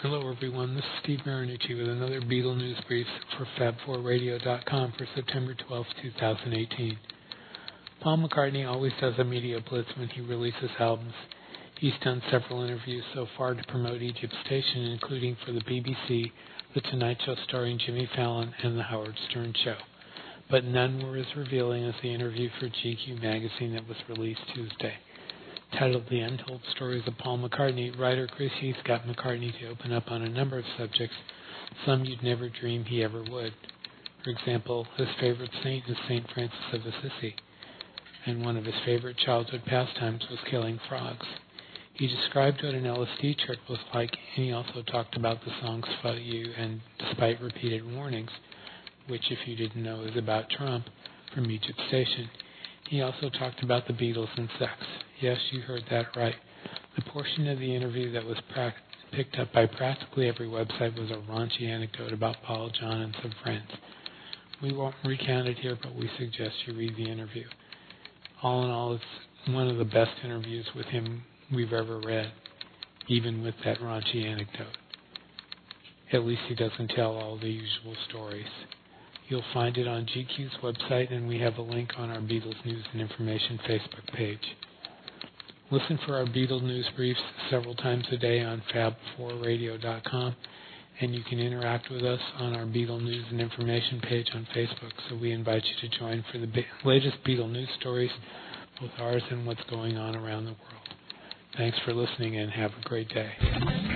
This is Steve Marinucci with another Beatle News Brief for Fab4Radio.com for September 12, 2018. Paul McCartney always does a media blitz when he releases albums. He's done several interviews so far to promote Egypt Station, including for the BBC, The Tonight Show starring Jimmy Fallon, and The Howard Stern Show. But none were as revealing as the interview for GQ magazine that was released Tuesday. Titled The Untold Stories of Paul McCartney, writer Chris Heath got McCartney to open up on a number of subjects, some you'd never dream he ever would. For example, his favorite saint is St. Francis of Assisi, and one of his favorite childhood pastimes was killing frogs. He described what an LSD trip was like, and he also talked about the songs Fuck You and Despite Repeated Warnings, which, if you didn't know, is about Trump from Egypt Station. He also talked about the Beatles and sex. Yes, you heard that right. The portion of the interview that was picked up by practically every website was a raunchy anecdote about Paul, John, and some friends. We won't recount it here, but we suggest you read the interview. All in all, it's one of the best interviews with him we've ever read, even with that raunchy anecdote. At least he doesn't tell all the usual stories. You'll find it on GQ's website, and we have a link on our Beatles News and Information Facebook page. Listen for our Beatles News briefs several times a day on fab4radio.com, and you can interact with us on our Beatles News and Information page on Facebook. So we invite you to join for the latest Beatles news stories, both ours and what's going on around the world. Thanks for listening, and have a great day.